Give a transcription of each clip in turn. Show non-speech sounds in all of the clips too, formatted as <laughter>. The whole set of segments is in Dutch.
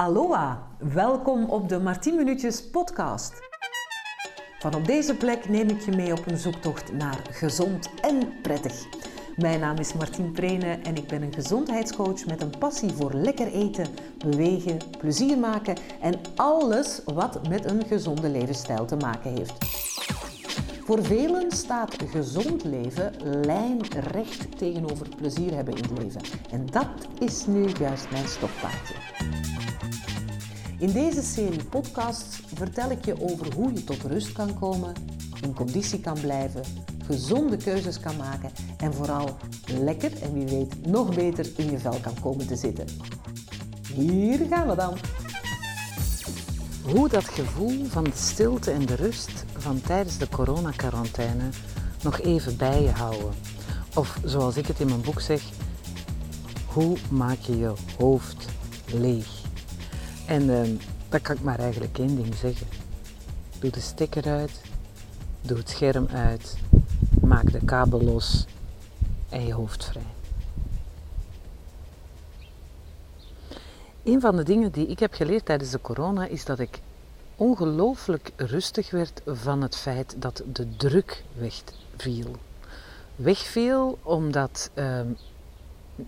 Aloha, welkom op de Martien Minuutjes podcast. Van op deze plek neem ik je mee op een zoektocht naar gezond en prettig. Mijn naam is Martien Prene en ik ben een gezondheidscoach met een passie voor lekker eten, bewegen, plezier maken en alles wat met een gezonde levensstijl te maken heeft. Voor velen staat gezond leven lijnrecht tegenover plezier hebben in het leven. En dat is nu juist mijn stokpaardje. In deze serie podcasts vertel ik je over hoe je tot rust kan komen, in conditie kan blijven, gezonde keuzes kan maken en vooral lekker en wie weet nog beter in je vel kan komen te zitten. Hier gaan we dan. Hoe dat gevoel van de stilte en de rust van tijdens de coronacarantaine nog even bij je houden. Of zoals ik het in mijn boek zeg, hoe maak je je hoofd leeg? En uh, dan kan ik maar eigenlijk één ding zeggen. Doe de stekker uit, doe het scherm uit, maak de kabel los en je hoofd vrij. Een van de dingen die ik heb geleerd tijdens de corona is dat ik ongelooflijk rustig werd van het feit dat de druk wegviel. Wegviel omdat uh,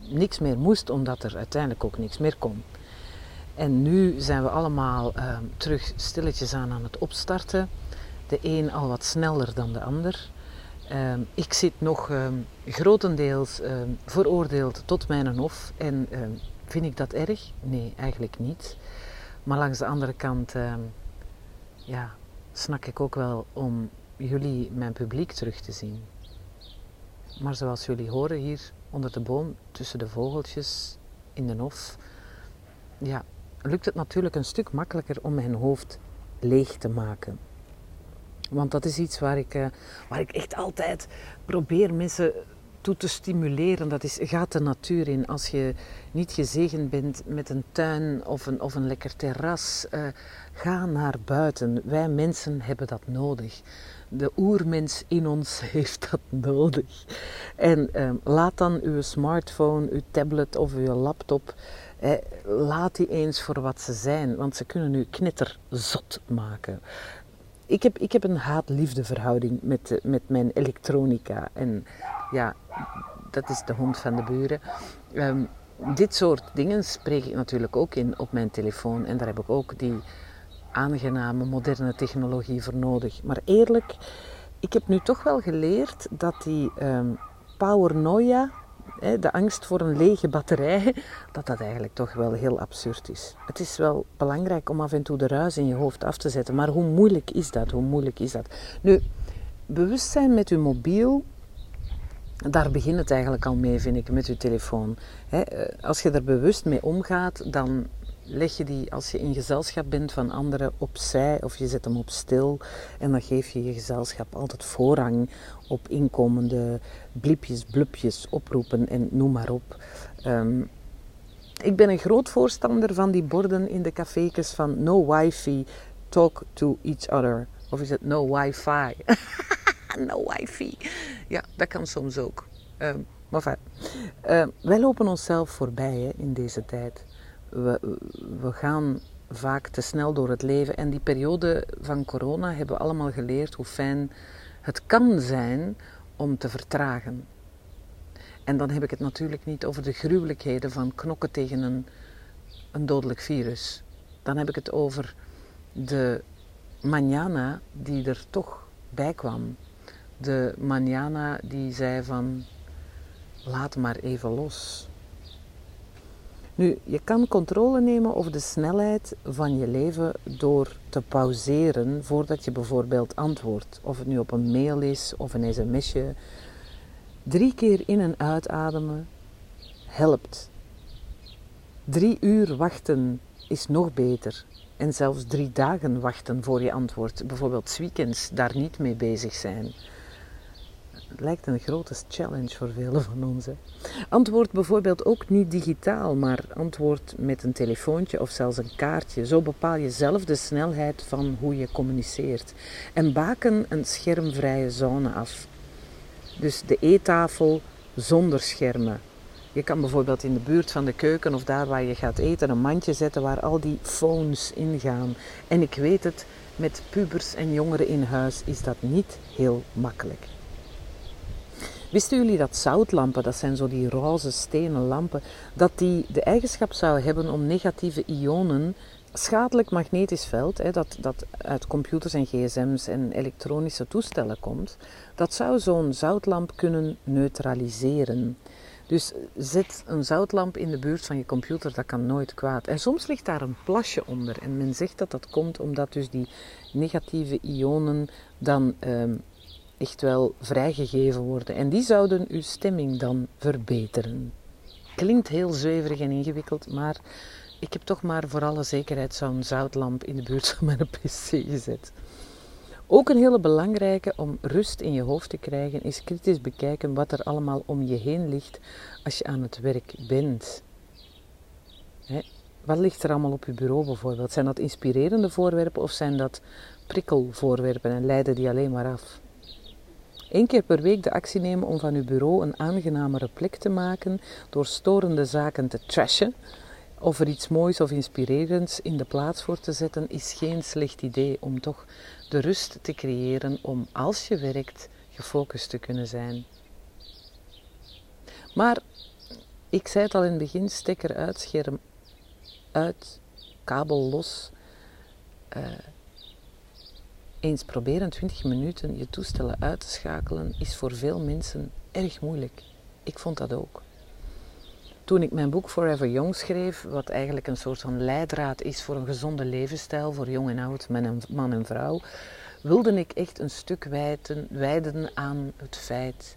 niks meer moest, omdat er uiteindelijk ook niks meer kon. En nu zijn we allemaal uh, terug stilletjes aan aan het opstarten. De een al wat sneller dan de ander. Uh, ik zit nog ehm, grotendeels veroordeeld tot mijn hof. En vind ik dat erg? Nee, eigenlijk niet. Maar langs de andere kant ja, snak ik ook wel om jullie, mijn publiek, terug te zien. Maar zoals jullie horen hier onder de boom, tussen de vogeltjes in de hof, ja, lukt het natuurlijk een stuk makkelijker om mijn hoofd leeg te maken. Want dat is iets waar ik, uh, waar ik echt altijd probeer mensen toe te stimuleren. Dat is, gaat de natuur in. Als je niet gezegend bent met een tuin of een, of een lekker terras, uh, ga naar buiten. Wij mensen hebben dat nodig. De oermens in ons <laughs> heeft dat nodig. En uh, laat dan uw smartphone, uw tablet of uw laptop, eh, laat die eens voor wat ze zijn. Want ze kunnen u knetterzot maken ik heb, ik heb een haat-liefde verhouding met, met mijn elektronica. En ja, dat is de hond van de buren. Um, dit soort dingen spreek ik natuurlijk ook in op mijn telefoon. En daar heb ik ook die aangename, moderne technologie voor nodig. Maar eerlijk, ik heb nu toch wel geleerd dat die um, noia de angst voor een lege batterij, <laughs> dat dat eigenlijk toch wel heel absurd is. Het is wel belangrijk om af en toe de ruis in je hoofd af te zetten, maar hoe moeilijk is dat? Hoe moeilijk is dat? Nu, bewustzijn met je mobiel, daar begint het eigenlijk al mee, vind ik, met je telefoon. Als je er bewust mee omgaat, dan leg je die als je in gezelschap bent van anderen opzij of je zet hem op stil en dan geef je je gezelschap altijd voorrang op inkomende bliepjes, blupjes, oproepen en noem maar op. Ehm, ik ben een groot voorstander van die borden in de cafékes van no wifi, talk to each other. Of is het no wifi? <laughs> no wifi. Ja, dat kan soms ook. Um, maar fijn. Uh, wij lopen onszelf voorbij hè, in deze tijd we, we gaan vaak te snel door het leven. En die periode van corona hebben we allemaal geleerd hoe fijn het kan zijn om te vertragen. En dan heb ik het natuurlijk niet over de gruwelijkheden van knokken tegen een, een dodelijk virus. Dan heb ik het over de manana die er toch bij kwam. De manana die zei van laat maar even los. Nu, je kan controle nemen over de snelheid van je leven door te pauzeren voordat je bijvoorbeeld antwoordt. Of het nu op een mail is of een sms'je. Drie keer in en uitademen helpt. Drie uur wachten is nog beter. En zelfs drie dagen wachten voor je antwoord. Bijvoorbeeld weekends daar niet mee bezig zijn. Lijkt een grote challenge voor velen van ons. Hè. Antwoord bijvoorbeeld ook niet digitaal, maar antwoord met een telefoontje of zelfs een kaartje. Zo bepaal je zelf de snelheid van hoe je communiceert. En baken een schermvrije zone af. Dus de eettafel zonder schermen. Je kan bijvoorbeeld in de buurt van de keuken of daar waar je gaat eten een mandje zetten waar al die phones in gaan. En ik weet het, met pubers en jongeren in huis is dat niet heel makkelijk. Wisten jullie dat zoutlampen, dat zijn zo die roze stenen lampen, dat die de eigenschap zouden hebben om negatieve ionen, schadelijk magnetisch veld, hè, dat, dat uit computers en gsm's en elektronische toestellen komt, dat zou zo'n zoutlamp kunnen neutraliseren. Dus zet een zoutlamp in de buurt van je computer, dat kan nooit kwaad. En soms ligt daar een plasje onder. En men zegt dat dat komt omdat dus die negatieve ionen dan ehm, echt wel vrijgegeven worden. En die zouden uw stemming dan verbeteren. Klinkt heel zweverig en ingewikkeld, maar ik heb toch maar voor alle zekerheid zo'n zoutlamp in de buurt van mijn pc gezet. Ook een hele belangrijke om rust in je hoofd te krijgen is kritisch bekijken wat er allemaal om je heen ligt als je aan het werk bent. wat ligt er allemaal op je bureau bijvoorbeeld? Zijn dat inspirerende voorwerpen of zijn dat prikkelvoorwerpen en leiden die alleen maar af? Eén keer per week de actie nemen om van uw bureau een aangenamere plek te maken door storende zaken te trashen of er iets moois of inspirerends in de plaats voor te zetten, is geen slecht idee om toch de rust te creëren om als je werkt gefocust te kunnen zijn. Maar ik zei het al in het begin: stekker uit, scherm uit, kabel los. Uh, eens proberen 20 minuten je toestellen uit te schakelen is voor veel mensen erg moeilijk. Ik vond dat ook. Toen ik mijn boek Forever Young schreef, wat eigenlijk een soort van leidraad is voor een gezonde levensstijl voor jong en oud, man en vrouw, wilde ik echt een stuk wijden, wijden aan het feit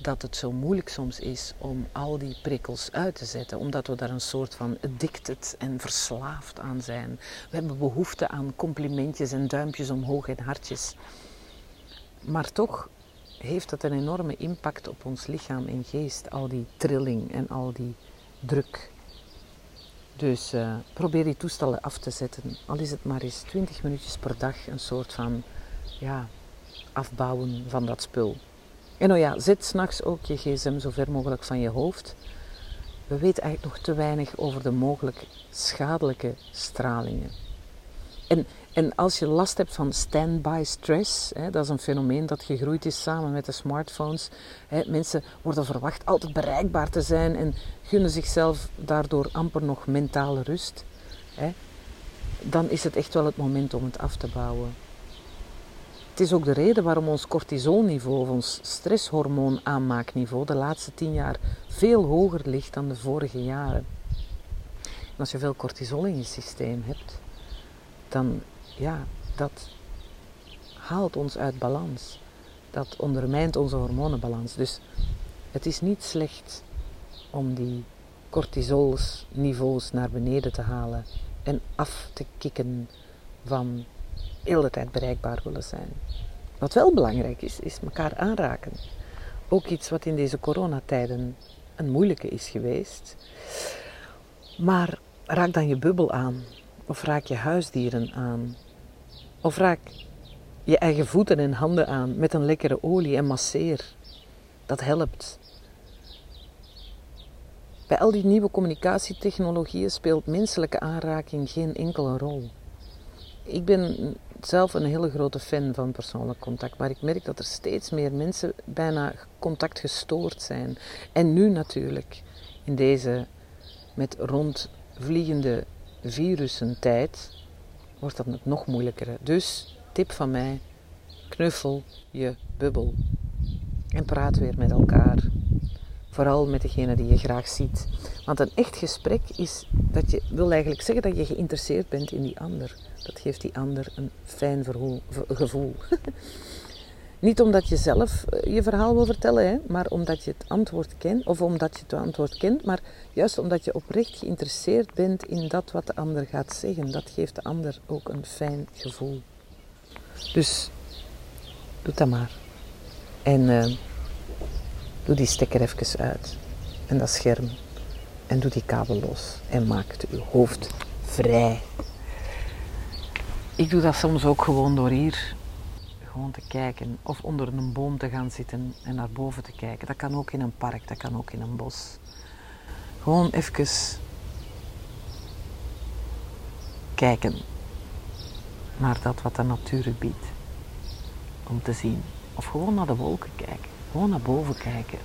dat het zo moeilijk soms is om al die prikkels uit te zetten, omdat we daar een soort van addicted en verslaafd aan zijn. We hebben behoefte aan complimentjes en duimpjes omhoog en hartjes. Maar toch heeft dat een enorme impact op ons lichaam en geest, al die trilling en al die druk. Dus uh, probeer die toestellen af te zetten, al is het maar eens 20 minuutjes per dag, een soort van ja, afbouwen van dat spul. En nou ja, zet s'nachts ook je gsm zo ver mogelijk van je hoofd. We weten eigenlijk nog te weinig over de mogelijk schadelijke stralingen. En, en als je last hebt van standby stress, hè, dat is een fenomeen dat gegroeid is samen met de smartphones. Hè, mensen worden verwacht altijd bereikbaar te zijn en gunnen zichzelf daardoor amper nog mentale rust. Hè, dan is het echt wel het moment om het af te bouwen. Het is ook de reden waarom ons cortisolniveau, ons stresshormoon aanmaakniveau, de laatste tien jaar veel hoger ligt dan de vorige jaren. En als je veel cortisol in je systeem hebt, dan ja, dat haalt ons uit balans. Dat ondermijnt onze hormonenbalans. Dus het is niet slecht om die cortisolniveaus naar beneden te halen en af te kicken van heel de tijd bereikbaar willen zijn. Wat wel belangrijk is, is elkaar aanraken. Ook iets wat in deze coronatijden een moeilijke is geweest. Maar raak dan je bubbel aan. Of raak je huisdieren aan. Of raak je eigen voeten en handen aan met een lekkere olie en masseer. Dat helpt. Bij al die nieuwe communicatietechnologieën speelt menselijke aanraking geen enkele rol. Ik ben zelf een hele grote fan van persoonlijk contact, maar ik merk dat er steeds meer mensen bijna contact gestoord zijn. En nu natuurlijk, in deze met rondvliegende virussen tijd, wordt dat nog moeilijker. Dus, tip van mij, knuffel je bubbel. En praat weer met elkaar. Vooral met degene die je graag ziet. Want een echt gesprek is dat je wil eigenlijk zeggen dat je geïnteresseerd bent in die ander. Dat geeft die ander een fijn gevoel. <laughs> Niet omdat je zelf eh, je verhaal wil vertellen, hè, maar omdat je het antwoord kent, of omdat je het antwoord kent, maar juist omdat je oprecht geïnteresseerd bent in dat wat de ander gaat zeggen. Dat geeft de ander ook een fijn gevoel. Dus doe dat maar. En uh, doe die stekker even uit. En dat scherm. En doe die kabel los. En maak je hoofd vrij. Ik doe dat soms ook gewoon door hier gewoon te kijken. Of onder een boom te gaan zitten en naar boven te kijken. Dat kan ook in een park, dat kan ook in een bos. Gewoon even kijken naar dat wat de natuur biedt. Om te zien. Of gewoon naar de wolken kijken. Gewoon naar boven kijken.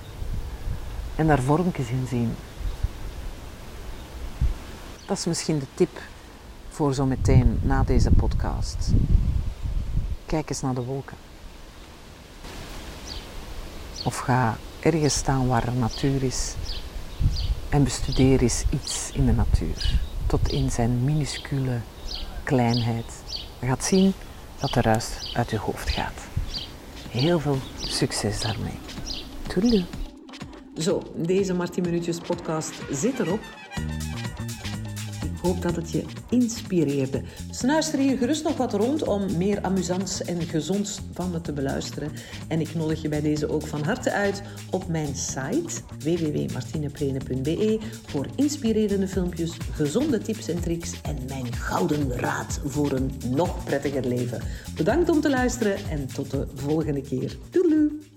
En daar vormpjes in zien. Dat is misschien de tip voor zo meteen na deze podcast. Kijk eens naar de wolken. Of ga ergens staan waar er natuur is en bestudeer eens iets in de natuur. Tot in zijn minuscule kleinheid. Je gaat zien dat de ruis uit je hoofd gaat. Heel veel succes daarmee. Toedeloe. Zo, deze Martin Minuutjes podcast zit erop hoop dat het je inspireerde. Snuister hier gerust nog wat rond om meer amusants en gezonds van me te beluisteren. En ik nodig je bij deze ook van harte uit op mijn site www.martineplene.be voor inspirerende filmpjes, gezonde tips en tricks en mijn gouden raad voor een nog prettiger leven. Bedankt om te luisteren en tot de volgende keer. Doei!